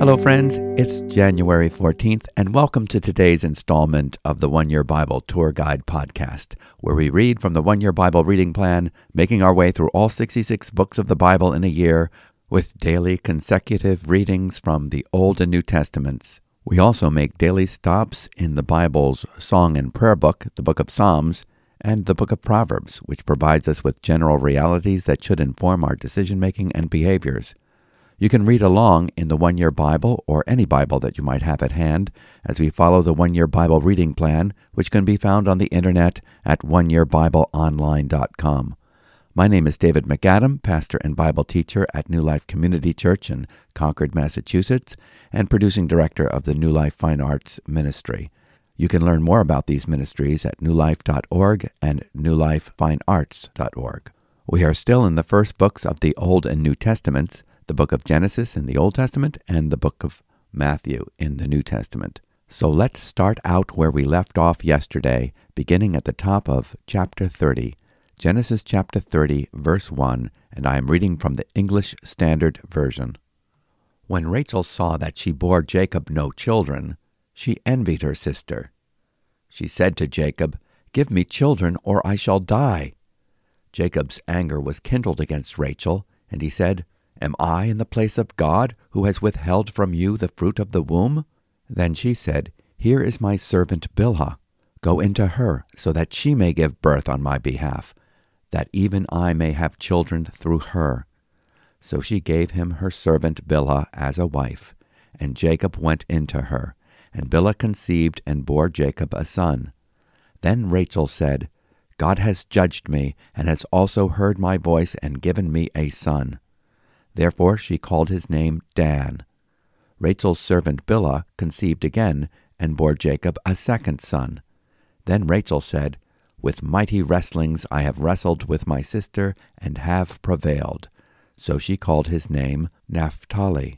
Hello, friends. It's January 14th, and welcome to today's installment of the One Year Bible Tour Guide podcast, where we read from the One Year Bible reading plan, making our way through all 66 books of the Bible in a year with daily consecutive readings from the Old and New Testaments. We also make daily stops in the Bible's song and prayer book, the book of Psalms, and the book of Proverbs, which provides us with general realities that should inform our decision making and behaviors. You can read along in the One Year Bible or any Bible that you might have at hand as we follow the One Year Bible reading plan, which can be found on the internet at oneyearbibleonline.com. My name is David MacAdam, pastor and Bible teacher at New Life Community Church in Concord, Massachusetts, and producing director of the New Life Fine Arts Ministry. You can learn more about these ministries at newlife.org and newlifefinearts.org. We are still in the first books of the Old and New Testaments the book of Genesis in the Old Testament and the book of Matthew in the New Testament. So let's start out where we left off yesterday, beginning at the top of chapter 30, Genesis chapter 30, verse 1, and I am reading from the English Standard Version. When Rachel saw that she bore Jacob no children, she envied her sister. She said to Jacob, Give me children, or I shall die. Jacob's anger was kindled against Rachel, and he said, Am I in the place of God, who has withheld from you the fruit of the womb? Then she said, Here is my servant Bilhah. Go into her, so that she may give birth on my behalf, that even I may have children through her. So she gave him her servant Bilhah as a wife, and Jacob went into her, and Bilhah conceived and bore Jacob a son. Then Rachel said, God has judged me, and has also heard my voice and given me a son. Therefore she called his name Dan. Rachel's servant Bilhah conceived again and bore Jacob a second son. Then Rachel said, With mighty wrestlings I have wrestled with my sister and have prevailed. So she called his name Naphtali.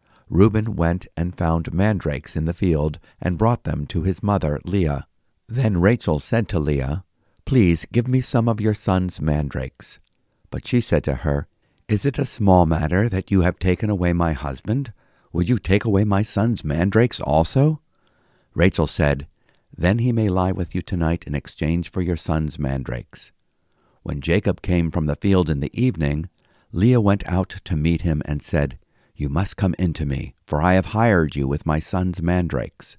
Reuben went and found mandrakes in the field and brought them to his mother Leah. Then Rachel said to Leah, Please give me some of your son's mandrakes. But she said to her, Is it a small matter that you have taken away my husband? Would you take away my son's mandrakes also? Rachel said, Then he may lie with you tonight in exchange for your son's mandrakes. When Jacob came from the field in the evening, Leah went out to meet him and said, You must come into me, for I have hired you with my son's mandrakes.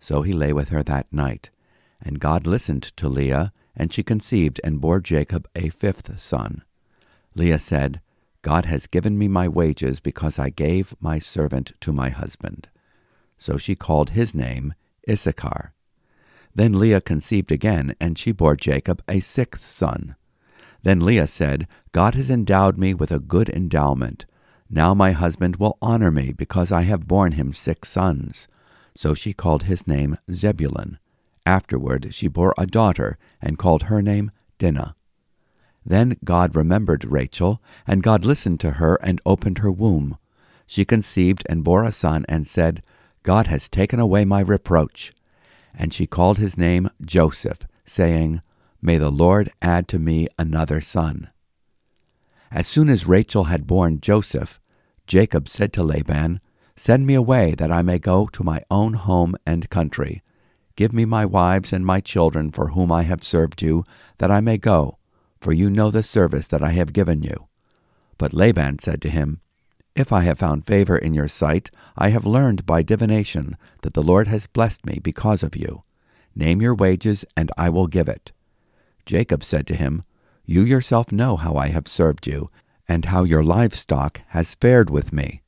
So he lay with her that night. And God listened to Leah, and she conceived and bore Jacob a fifth son. Leah said, God has given me my wages because I gave my servant to my husband. So she called his name Issachar. Then Leah conceived again, and she bore Jacob a sixth son. Then Leah said, God has endowed me with a good endowment. Now my husband will honor me because I have borne him six sons. So she called his name Zebulun. Afterward she bore a daughter, and called her name Dinah. Then God remembered Rachel, and God listened to her and opened her womb. She conceived and bore a son, and said, God has taken away my reproach. And she called his name Joseph, saying, May the Lord add to me another son. As soon as Rachel had borne Joseph, Jacob said to Laban, Send me away that I may go to my own home and country. Give me my wives and my children for whom I have served you, that I may go for you know the service that I have given you. But Laban said to him, If I have found favor in your sight, I have learned by divination that the Lord has blessed me because of you. Name your wages, and I will give it. Jacob said to him, You yourself know how I have served you, and how your livestock has fared with me.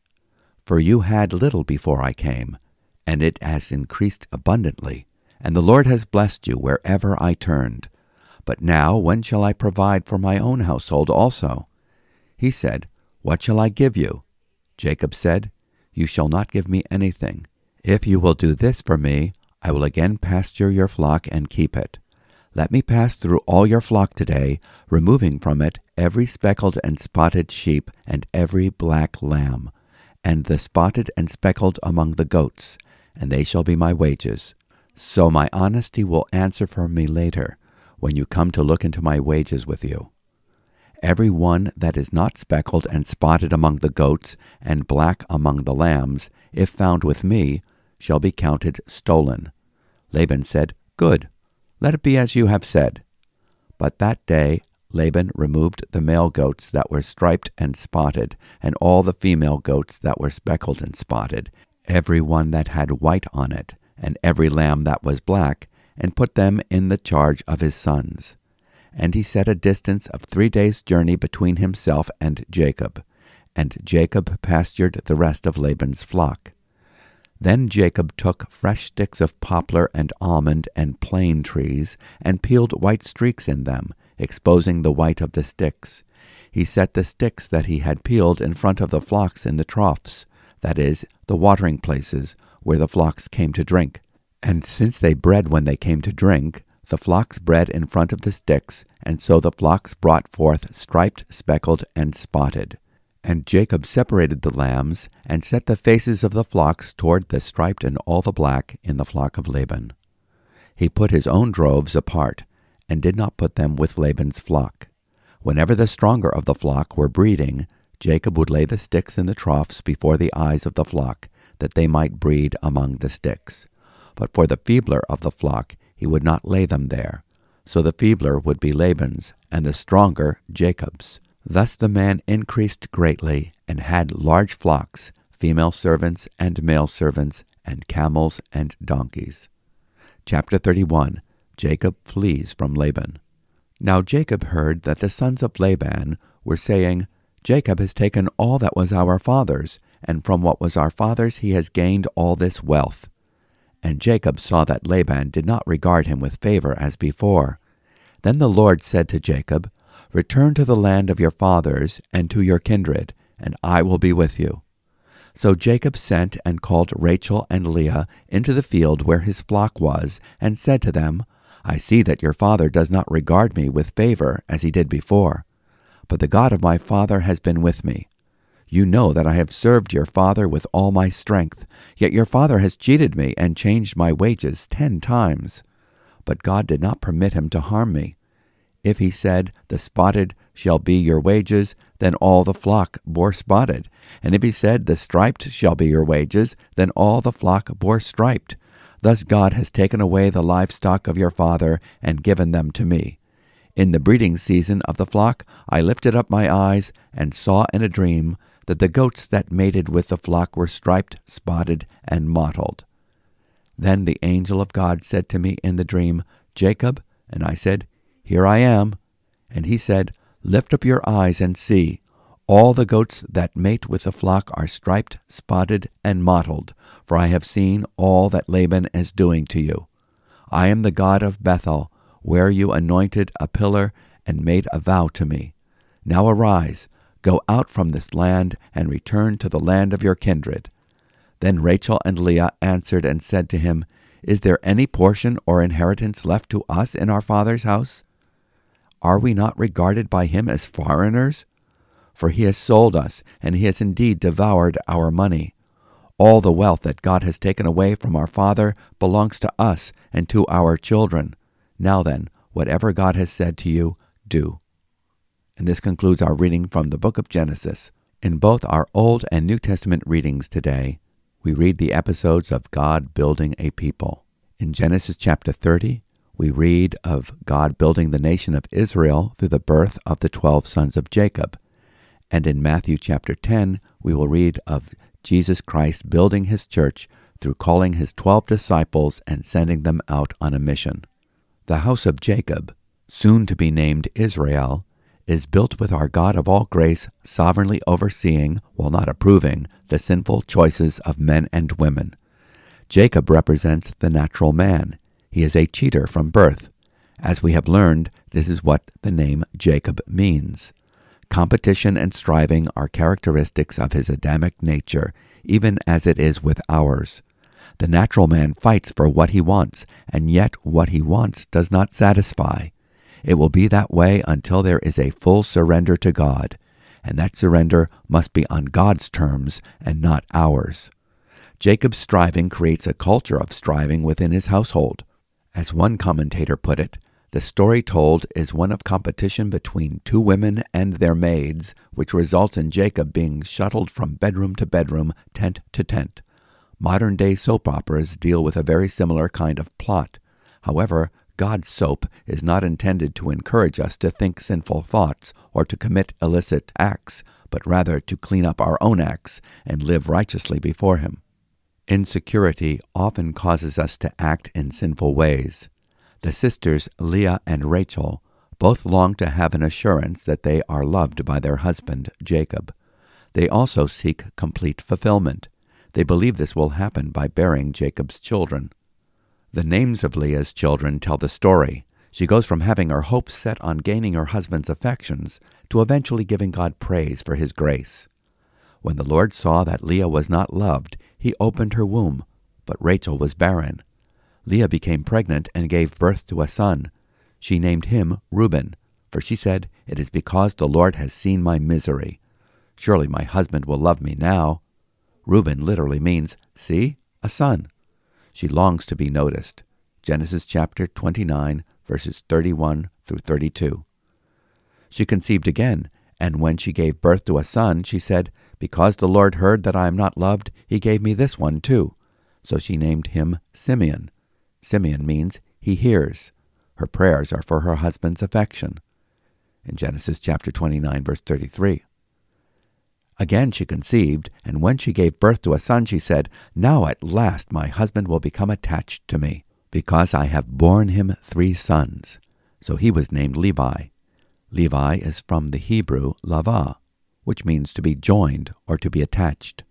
For you had little before I came, and it has increased abundantly, and the Lord has blessed you wherever I turned. But now when shall I provide for my own household also? He said, What shall I give you? Jacob said, You shall not give me anything. If you will do this for me, I will again pasture your flock and keep it. Let me pass through all your flock today, removing from it every speckled and spotted sheep and every black lamb, and the spotted and speckled among the goats, and they shall be my wages. So my honesty will answer for me later, when you come to look into my wages with you. Every one that is not speckled and spotted among the goats, and black among the lambs, if found with me, shall be counted stolen. Laban said, Good. Let it be as you have said. But that day Laban removed the male goats that were striped and spotted, and all the female goats that were speckled and spotted, every one that had white on it, and every lamb that was black, and put them in the charge of his sons. And he set a distance of three days' journey between himself and Jacob. And Jacob pastured the rest of Laban's flock. Then Jacob took fresh sticks of poplar and almond and plane trees, and peeled white streaks in them, exposing the white of the sticks. He set the sticks that he had peeled in front of the flocks in the troughs, that is, the watering places, where the flocks came to drink. And since they bred when they came to drink, the flocks bred in front of the sticks, and so the flocks brought forth striped, speckled, and spotted. And Jacob separated the lambs, and set the faces of the flocks toward the striped and all the black in the flock of Laban. He put his own droves apart, and did not put them with Laban's flock. Whenever the stronger of the flock were breeding, Jacob would lay the sticks in the troughs before the eyes of the flock, that they might breed among the sticks. But for the feebler of the flock he would not lay them there. So the feebler would be Laban's, and the stronger Jacob's. Thus the man increased greatly, and had large flocks, female servants and male servants, and camels and donkeys. Chapter 31 Jacob flees from Laban. Now Jacob heard that the sons of Laban were saying, Jacob has taken all that was our father's, and from what was our father's he has gained all this wealth. And Jacob saw that Laban did not regard him with favor as before. Then the Lord said to Jacob, Return to the land of your fathers and to your kindred, and I will be with you. So Jacob sent and called Rachel and Leah into the field where his flock was, and said to them, I see that your father does not regard me with favor as he did before, but the God of my father has been with me. You know that I have served your father with all my strength, yet your father has cheated me and changed my wages ten times. But God did not permit him to harm me. If he said, The spotted shall be your wages, then all the flock bore spotted. And if he said, The striped shall be your wages, then all the flock bore striped. Thus God has taken away the livestock of your father and given them to me. In the breeding season of the flock I lifted up my eyes and saw in a dream that the goats that mated with the flock were striped, spotted, and mottled. Then the angel of God said to me in the dream, Jacob, and I said, here I am. And he said, Lift up your eyes and see. All the goats that mate with the flock are striped, spotted, and mottled, for I have seen all that Laban is doing to you. I am the God of Bethel, where you anointed a pillar and made a vow to me. Now arise, go out from this land, and return to the land of your kindred. Then Rachel and Leah answered and said to him, Is there any portion or inheritance left to us in our father's house? Are we not regarded by him as foreigners? For he has sold us, and he has indeed devoured our money. All the wealth that God has taken away from our father belongs to us and to our children. Now then, whatever God has said to you, do. And this concludes our reading from the book of Genesis. In both our Old and New Testament readings today, we read the episodes of God building a people. In Genesis chapter 30, we read of God building the nation of Israel through the birth of the twelve sons of Jacob. And in Matthew chapter 10, we will read of Jesus Christ building his church through calling his twelve disciples and sending them out on a mission. The house of Jacob, soon to be named Israel, is built with our God of all grace sovereignly overseeing, while not approving, the sinful choices of men and women. Jacob represents the natural man. He is a cheater from birth, As we have learned, this is what the name Jacob means. Competition and striving are characteristics of his Adamic nature, even as it is with ours. The natural man fights for what he wants, and yet what he wants does not satisfy. It will be that way until there is a full surrender to God, and that surrender must be on God's terms and not ours. Jacob's striving creates a culture of striving within his household. As one commentator put it, the story told is one of competition between two women and their maids, which results in Jacob being shuttled from bedroom to bedroom, tent to tent. Modern day soap operas deal with a very similar kind of plot. However, God's soap is not intended to encourage us to think sinful thoughts or to commit illicit acts, but rather to clean up our own acts and live righteously before Him. Insecurity often causes us to act in sinful ways. The sisters Leah and Rachel both long to have an assurance that they are loved by their husband, Jacob. They also seek complete fulfillment. They believe this will happen by bearing Jacob's children. The names of Leah's children tell the story. She goes from having her hopes set on gaining her husband's affections to eventually giving God praise for his grace. When the Lord saw that Leah was not loved, he opened her womb, but Rachel was barren. Leah became pregnant and gave birth to a son. She named him Reuben, for she said, It is because the Lord has seen my misery. Surely my husband will love me now. Reuben literally means, See, a son. She longs to be noticed. Genesis chapter 29, verses 31 through 32. She conceived again, and when she gave birth to a son, she said, because the Lord heard that I am not loved, he gave me this one too. So she named him Simeon. Simeon means he hears. Her prayers are for her husband's affection. In Genesis chapter 29, verse 33. Again she conceived, and when she gave birth to a son, she said, Now at last my husband will become attached to me, because I have borne him three sons. So he was named Levi. Levi is from the Hebrew lavah, which means to be joined or to be attached.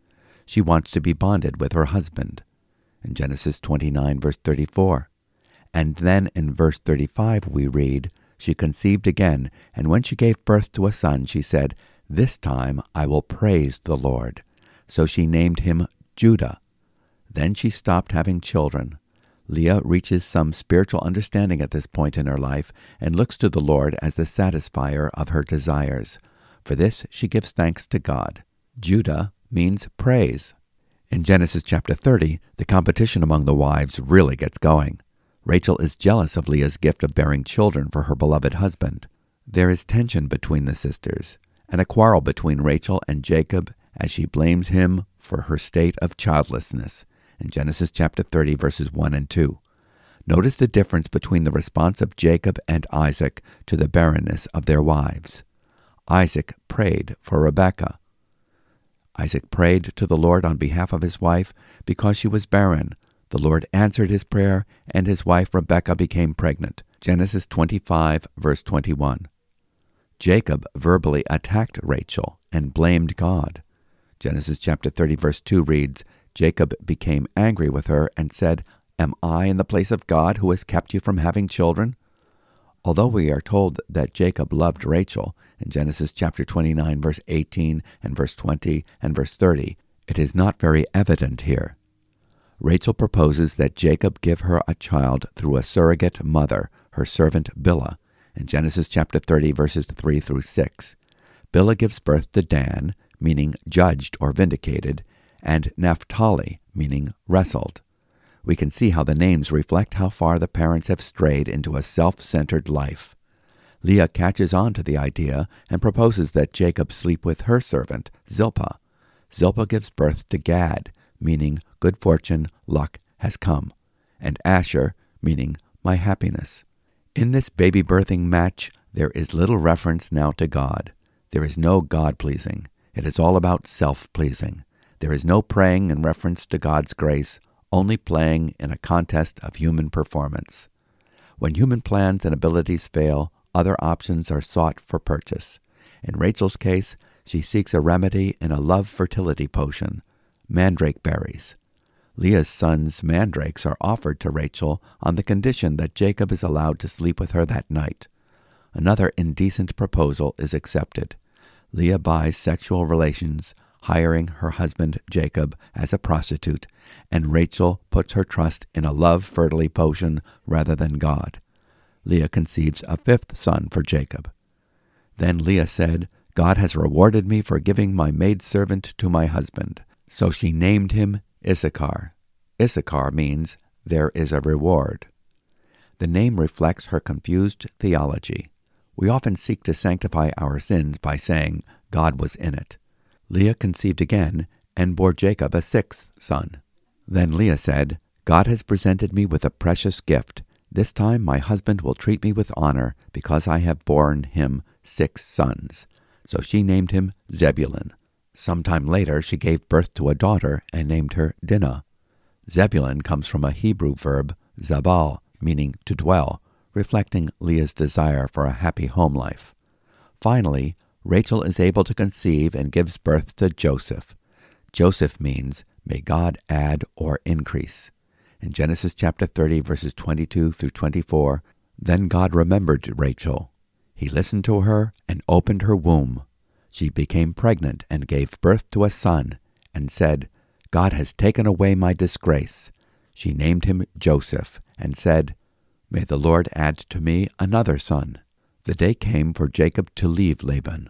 She wants to be bonded with her husband. In Genesis 29, verse 34. And then in verse 35 we read, She conceived again, and when she gave birth to a son, she said, This time I will praise the Lord. So she named him Judah. Then she stopped having children. Leah reaches some spiritual understanding at this point in her life and looks to the Lord as the satisfier of her desires. For this she gives thanks to God. Judah means praise. In Genesis chapter 30, the competition among the wives really gets going. Rachel is jealous of Leah's gift of bearing children for her beloved husband. There is tension between the sisters, and a quarrel between Rachel and Jacob as she blames him for her state of childlessness in Genesis chapter 30, verses 1 and 2. Notice the difference between the response of Jacob and Isaac to the barrenness of their wives. Isaac prayed for Rebekah. Isaac prayed to the Lord on behalf of his wife because she was barren. The Lord answered his prayer, and his wife Rebekah became pregnant. Genesis 25, verse 21. Jacob verbally attacked Rachel and blamed God. Genesis chapter 30, verse 2 reads Jacob became angry with her and said, Am I in the place of God who has kept you from having children? Although we are told that Jacob loved Rachel in Genesis chapter 29, verse 18 and verse 20 and verse 30, it is not very evident here. Rachel proposes that Jacob give her a child through a surrogate mother, her servant Bilhah, in Genesis chapter 30, verses 3 through 6. Bilhah gives birth to Dan, meaning judged or vindicated, and Naphtali, meaning wrestled we can see how the names reflect how far the parents have strayed into a self centered life. Leah catches on to the idea and proposes that Jacob sleep with her servant, Zilpah. Zilpah gives birth to Gad, meaning good fortune, luck has come, and Asher, meaning my happiness. In this baby birthing match, there is little reference now to God. There is no God pleasing. It is all about self pleasing. There is no praying in reference to God's grace, only playing in a contest of human performance. When human plans and abilities fail, other options are sought for purchase. In Rachel's case, she seeks a remedy in a love fertility potion, mandrake berries. Leah's sons mandrakes are offered to Rachel on the condition that Jacob is allowed to sleep with her that night. Another indecent proposal is accepted. Leah buys sexual relations, hiring her husband Jacob as a prostitute, and Rachel puts her trust in a love fertility potion rather than God. Leah conceives a fifth son for Jacob. Then Leah said, God has rewarded me for giving my maidservant to my husband. So she named him Issachar. Issachar means there is a reward. The name reflects her confused theology. We often seek to sanctify our sins by saying God was in it. Leah conceived again and bore Jacob a sixth son. Then Leah said, God has presented me with a precious gift. This time my husband will treat me with honor because I have borne him six sons. So she named him Zebulun. Some time later, she gave birth to a daughter and named her Dinah. Zebulun comes from a Hebrew verb, zabal, meaning to dwell, reflecting Leah's desire for a happy home life. Finally, Rachel is able to conceive and gives birth to Joseph. Joseph means, may God add or increase. In Genesis chapter 30, verses 22 through 24, then God remembered Rachel. He listened to her and opened her womb she became pregnant and gave birth to a son, and said, God has taken away my disgrace. She named him Joseph, and said, May the Lord add to me another son. The day came for Jacob to leave Laban.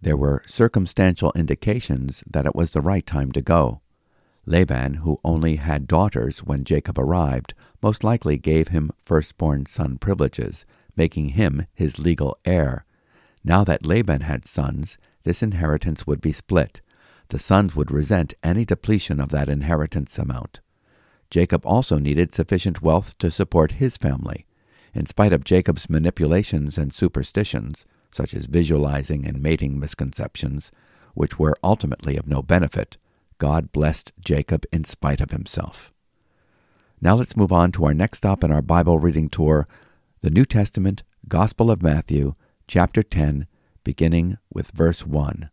There were circumstantial indications that it was the right time to go. Laban, who only had daughters when Jacob arrived, most likely gave him firstborn son privileges, making him his legal heir now that Laban had sons, this inheritance would be split. The sons would resent any depletion of that inheritance amount. Jacob also needed sufficient wealth to support his family. In spite of Jacob's manipulations and superstitions, such as visualizing and mating misconceptions, which were ultimately of no benefit, God blessed Jacob in spite of himself. Now let's move on to our next stop in our Bible reading tour the New Testament, Gospel of Matthew, chapter 10, beginning with verse 1.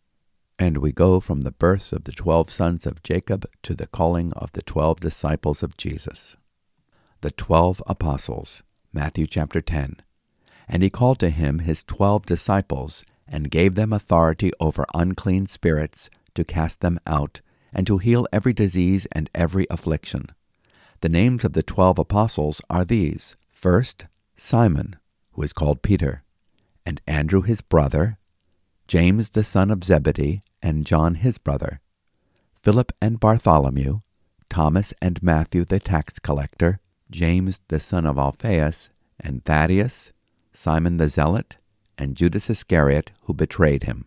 And we go from the births of the twelve sons of Jacob to the calling of the twelve disciples of Jesus. The twelve apostles, Matthew chapter 10. And he called to him his twelve disciples, and gave them authority over unclean spirits, to cast them out, and to heal every disease and every affliction. The names of the twelve apostles are these First, Simon, who is called Peter and Andrew his brother, James the son of Zebedee, and John his brother, Philip and Bartholomew, Thomas and Matthew the tax collector, James the son of Alphaeus, and Thaddeus, Simon the zealot, and Judas Iscariot, who betrayed him.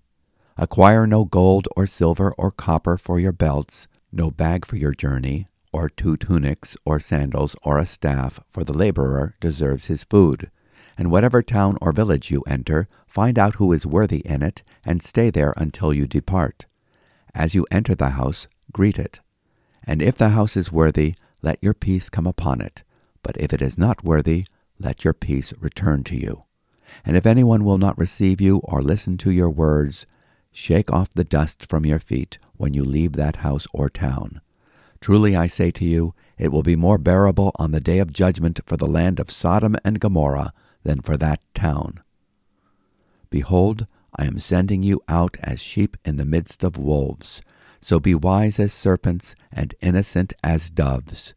Acquire no gold or silver or copper for your belts, no bag for your journey or two tunics, or sandals, or a staff, for the laborer deserves his food. And whatever town or village you enter, find out who is worthy in it, and stay there until you depart. As you enter the house, greet it. And if the house is worthy, let your peace come upon it. But if it is not worthy, let your peace return to you. And if anyone will not receive you or listen to your words, shake off the dust from your feet when you leave that house or town. Truly I say to you, it will be more bearable on the day of judgment for the land of Sodom and Gomorrah than for that town. Behold, I am sending you out as sheep in the midst of wolves. So be wise as serpents and innocent as doves.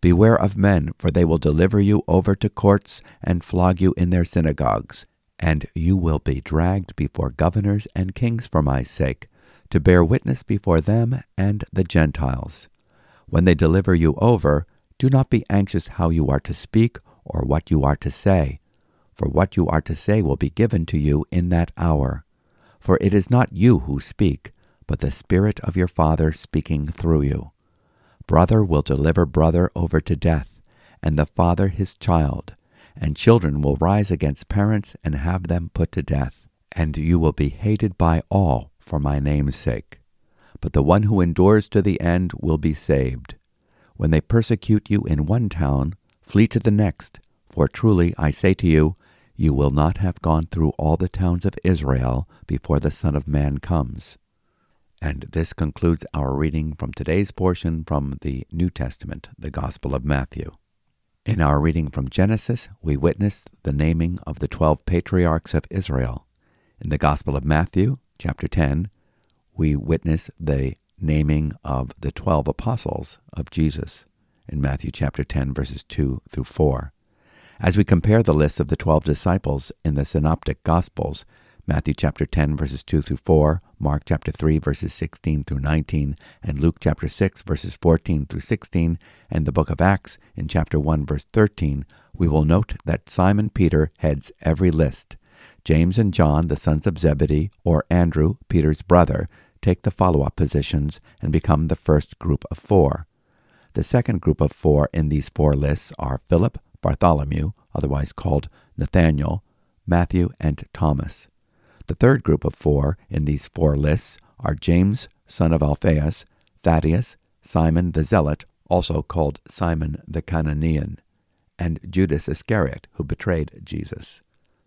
Beware of men, for they will deliver you over to courts and flog you in their synagogues, and you will be dragged before governors and kings for my sake, to bear witness before them and the Gentiles. When they deliver you over, do not be anxious how you are to speak or what you are to say, for what you are to say will be given to you in that hour. For it is not you who speak, but the Spirit of your Father speaking through you. Brother will deliver brother over to death, and the father his child, and children will rise against parents and have them put to death, and you will be hated by all for my name's sake. But the one who endures to the end will be saved. When they persecute you in one town, flee to the next, for truly I say to you, you will not have gone through all the towns of Israel before the Son of Man comes. And this concludes our reading from today's portion from the New Testament, the Gospel of Matthew. In our reading from Genesis, we witnessed the naming of the twelve patriarchs of Israel. In the Gospel of Matthew, chapter 10, we witness the naming of the twelve apostles of Jesus in Matthew chapter 10, verses 2 through 4. As we compare the lists of the twelve disciples in the Synoptic Gospels, Matthew chapter 10 verses 2 through 4, Mark chapter 3 verses 16 through 19, and Luke chapter 6 verses 14 through 16, and the book of Acts in chapter 1 verse 13, we will note that Simon Peter heads every list. James and John, the sons of Zebedee, or Andrew, Peter's brother, take the follow-up positions and become the first group of four. The second group of four in these four lists are Philip, Bartholomew, otherwise called Nathanael, Matthew, and Thomas. The third group of four in these four lists are James, son of Alphaeus, Thaddeus, Simon the Zealot, also called Simon the Cananean, and Judas Iscariot, who betrayed Jesus.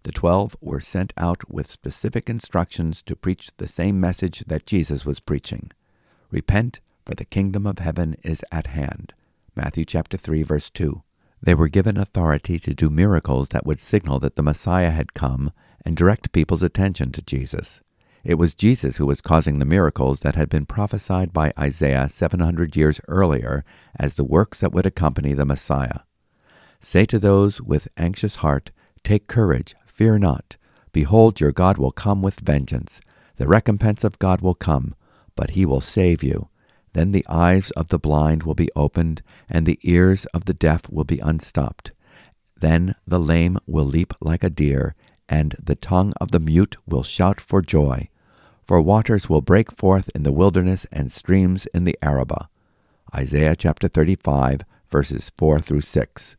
The twelve were sent out with specific instructions to preach the same message that Jesus was preaching. Repent, for the kingdom of heaven is at hand. Matthew chapter 3 verse 2. They were given authority to do miracles that would signal that the Messiah had come and direct people's attention to Jesus. It was Jesus who was causing the miracles that had been prophesied by Isaiah 700 years earlier as the works that would accompany the Messiah. Say to those with anxious heart, Take courage, fear not. Behold, your God will come with vengeance. The recompense of God will come, but he will save you. Then the eyes of the blind will be opened, and the ears of the deaf will be unstopped. Then the lame will leap like a deer, and the tongue of the mute will shout for joy. For waters will break forth in the wilderness and streams in the Arabah. Isaiah chapter 35, verses 4 through 6.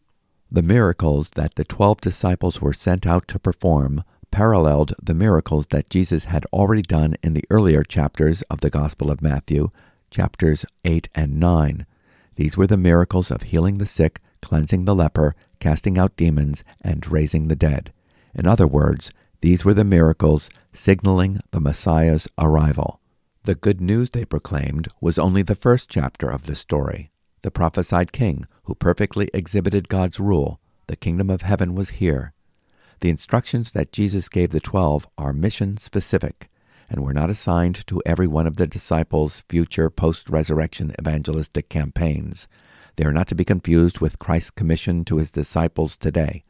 The miracles that the twelve disciples were sent out to perform paralleled the miracles that Jesus had already done in the earlier chapters of the Gospel of Matthew, chapters 8 and 9. These were the miracles of healing the sick, cleansing the leper, casting out demons, and raising the dead. In other words, these were the miracles signaling the Messiah's arrival. The good news they proclaimed was only the first chapter of the story. The prophesied king, who perfectly exhibited God's rule, the kingdom of heaven was here. The instructions that Jesus gave the twelve are mission specific and were not assigned to every one of the disciples' future post resurrection evangelistic campaigns. They are not to be confused with Christ's commission to his disciples today.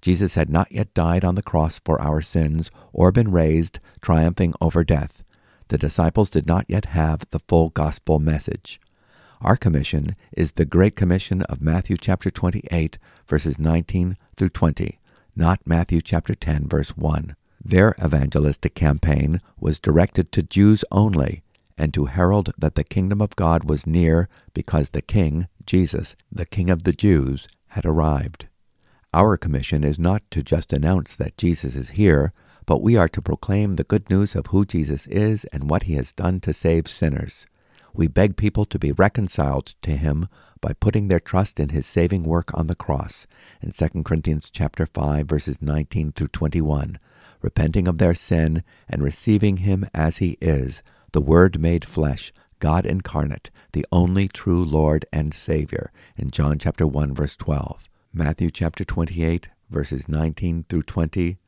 Jesus had not yet died on the cross for our sins or been raised, triumphing over death. The disciples did not yet have the full gospel message. Our commission is the Great Commission of Matthew chapter 28, verses 19 through 20, not Matthew chapter 10, verse 1. Their evangelistic campaign was directed to Jews only and to herald that the kingdom of God was near because the King, Jesus, the King of the Jews, had arrived. Our commission is not to just announce that Jesus is here, but we are to proclaim the good news of who Jesus is and what he has done to save sinners. We beg people to be reconciled to him by putting their trust in his saving work on the cross in 2 Corinthians chapter 5 verses 19 through 21, repenting of their sin and receiving him as he is, the word made flesh, God incarnate, the only true Lord and Savior in John chapter 1 verse 12. Matthew chapter 28, verses 19 through 20.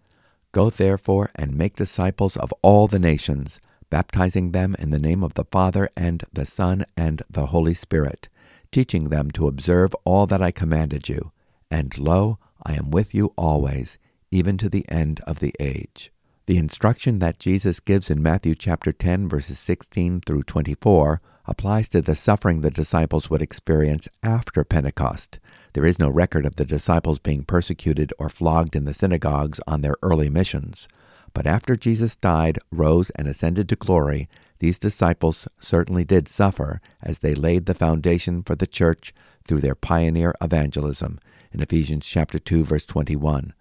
Go therefore and make disciples of all the nations, baptizing them in the name of the Father and the Son and the Holy Spirit, teaching them to observe all that I commanded you. And lo, I am with you always, even to the end of the age. The instruction that Jesus gives in Matthew chapter 10 verses 16 through 24 applies to the suffering the disciples would experience after Pentecost. There is no record of the disciples being persecuted or flogged in the synagogues on their early missions. But after Jesus died, rose, and ascended to glory, these disciples certainly did suffer as they laid the foundation for the church through their pioneer evangelism in Ephesians chapter 2 verse 21.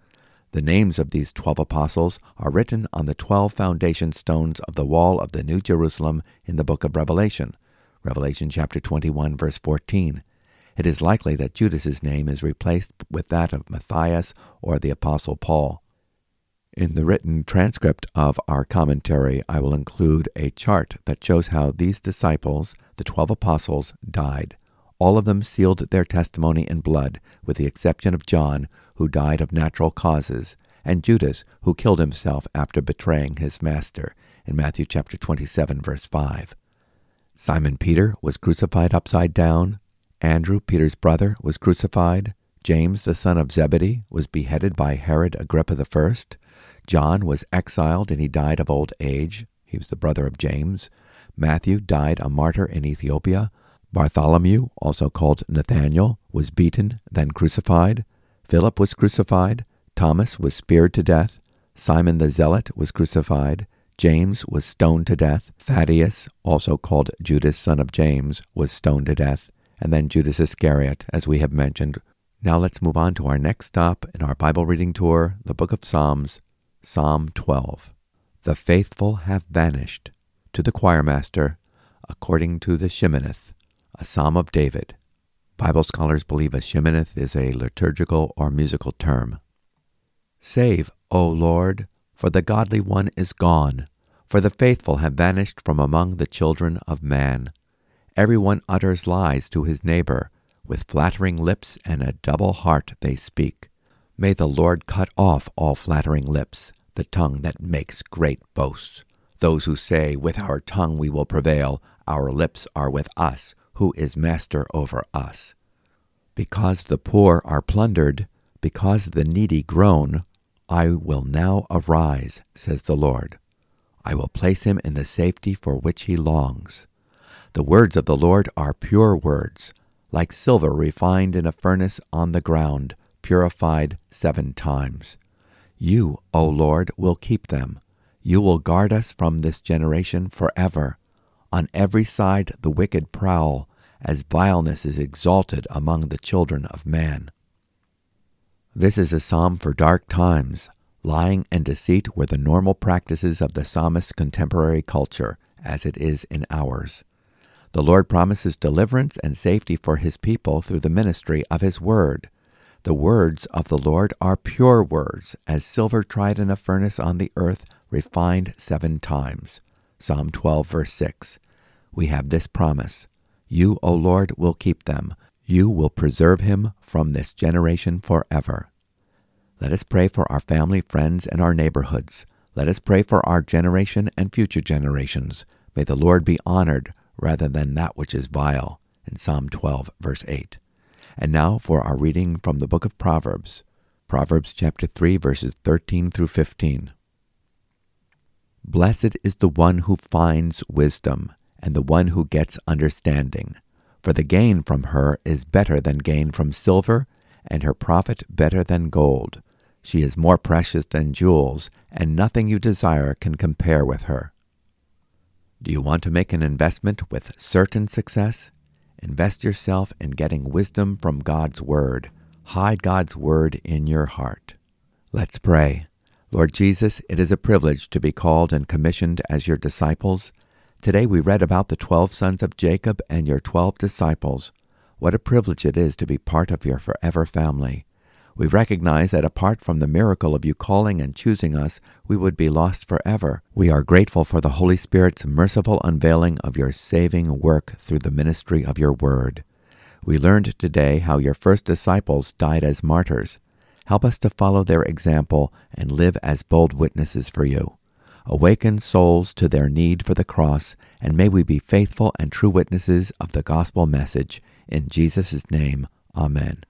The names of these 12 apostles are written on the 12 foundation stones of the wall of the New Jerusalem in the book of Revelation. Revelation chapter 21 verse 14. It is likely that Judas's name is replaced with that of Matthias or the apostle Paul. In the written transcript of our commentary, I will include a chart that shows how these disciples, the twelve apostles, died. All of them sealed their testimony in blood, with the exception of John, who died of natural causes, and Judas, who killed himself after betraying his master, in Matthew chapter 27, verse 5. Simon Peter was crucified upside down. Andrew, Peter's brother, was crucified. James, the son of Zebedee, was beheaded by Herod Agrippa I. John was exiled and he died of old age. He was the brother of James. Matthew died a martyr in Ethiopia. Bartholomew, also called Nathanael, was beaten, then crucified. Philip was crucified, Thomas was speared to death, Simon the Zealot was crucified, James was stoned to death, Thaddeus, also called Judas son of James, was stoned to death, and then Judas Iscariot, as we have mentioned. Now let's move on to our next stop in our Bible reading tour, the book of Psalms, Psalm 12. The faithful have vanished. To the choirmaster, according to the Sheminith, a psalm of David. Bible scholars believe a sheminith is a liturgical or musical term. Save, O Lord, for the godly one is gone, for the faithful have vanished from among the children of man. Every one utters lies to his neighbor, with flattering lips and a double heart they speak. May the Lord cut off all flattering lips, the tongue that makes great boasts. Those who say, With our tongue we will prevail, our lips are with us, who is master over us. Because the poor are plundered, because the needy groan, I will now arise, says the Lord. I will place him in the safety for which he longs. The words of the Lord are pure words, like silver refined in a furnace on the ground, purified seven times. You, O Lord, will keep them. You will guard us from this generation forever. On every side the wicked prowl, as vileness is exalted among the children of man. This is a psalm for dark times. Lying and deceit were the normal practices of the psalmist's contemporary culture, as it is in ours. The Lord promises deliverance and safety for his people through the ministry of his word. The words of the Lord are pure words, as silver tried in a furnace on the earth, refined seven times. Psalm 12, verse 6. We have this promise you, O Lord, will keep them. You will preserve him from this generation forever. Let us pray for our family, friends, and our neighborhoods. Let us pray for our generation and future generations. May the Lord be honored rather than that which is vile. In Psalm 12, verse 8. And now for our reading from the book of Proverbs. Proverbs chapter 3, verses 13 through 15. Blessed is the one who finds wisdom and the one who gets understanding. For the gain from her is better than gain from silver, and her profit better than gold. She is more precious than jewels, and nothing you desire can compare with her. Do you want to make an investment with certain success? Invest yourself in getting wisdom from God's Word. Hide God's Word in your heart. Let's pray. Lord Jesus, it is a privilege to be called and commissioned as your disciples. Today we read about the twelve sons of Jacob and your twelve disciples. What a privilege it is to be part of your forever family. We recognize that apart from the miracle of you calling and choosing us, we would be lost forever. We are grateful for the Holy Spirit's merciful unveiling of your saving work through the ministry of your word. We learned today how your first disciples died as martyrs. Help us to follow their example and live as bold witnesses for you. Awaken souls to their need for the cross, and may we be faithful and true witnesses of the gospel message. In Jesus' name, Amen.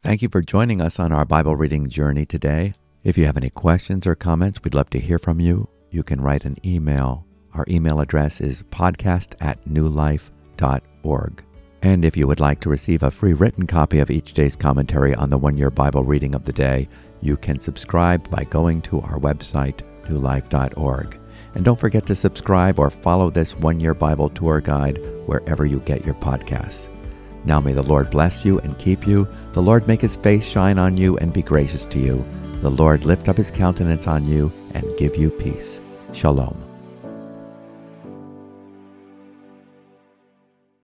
Thank you for joining us on our Bible reading journey today. If you have any questions or comments, we'd love to hear from you. You can write an email. Our email address is podcast at newlife.org. And if you would like to receive a free written copy of each day's commentary on the one year Bible reading of the day, you can subscribe by going to our website, newlife.org. And don't forget to subscribe or follow this one year Bible tour guide wherever you get your podcasts. Now may the Lord bless you and keep you. The Lord make his face shine on you and be gracious to you. The Lord lift up his countenance on you and give you peace. Shalom.